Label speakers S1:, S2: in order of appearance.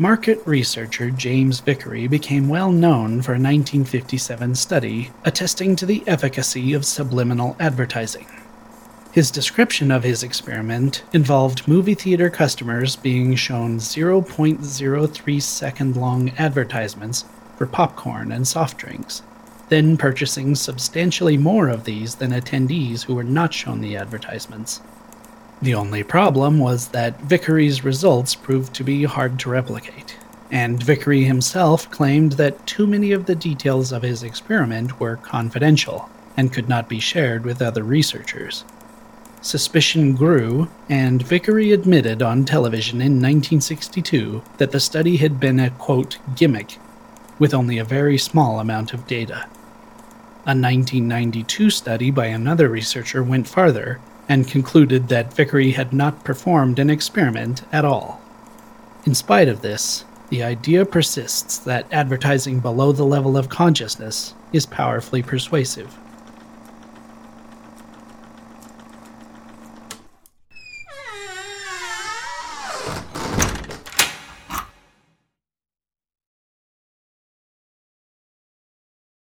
S1: Market researcher James Vicary became well known for a 1957 study attesting to the efficacy of subliminal advertising. His description of his experiment involved movie theater customers being shown 0.03 second long advertisements for popcorn and soft drinks, then purchasing substantially more of these than attendees who were not shown the advertisements. The only problem was that Vicary's results proved to be hard to replicate, and Vicary himself claimed that too many of the details of his experiment were confidential and could not be shared with other researchers. Suspicion grew, and Vicary admitted on television in 1962 that the study had been a quote gimmick, with only a very small amount of data. A 1992 study by another researcher went farther and concluded that Vicary had not performed an experiment at all. In spite of this, the idea persists that advertising below the level of consciousness is powerfully persuasive.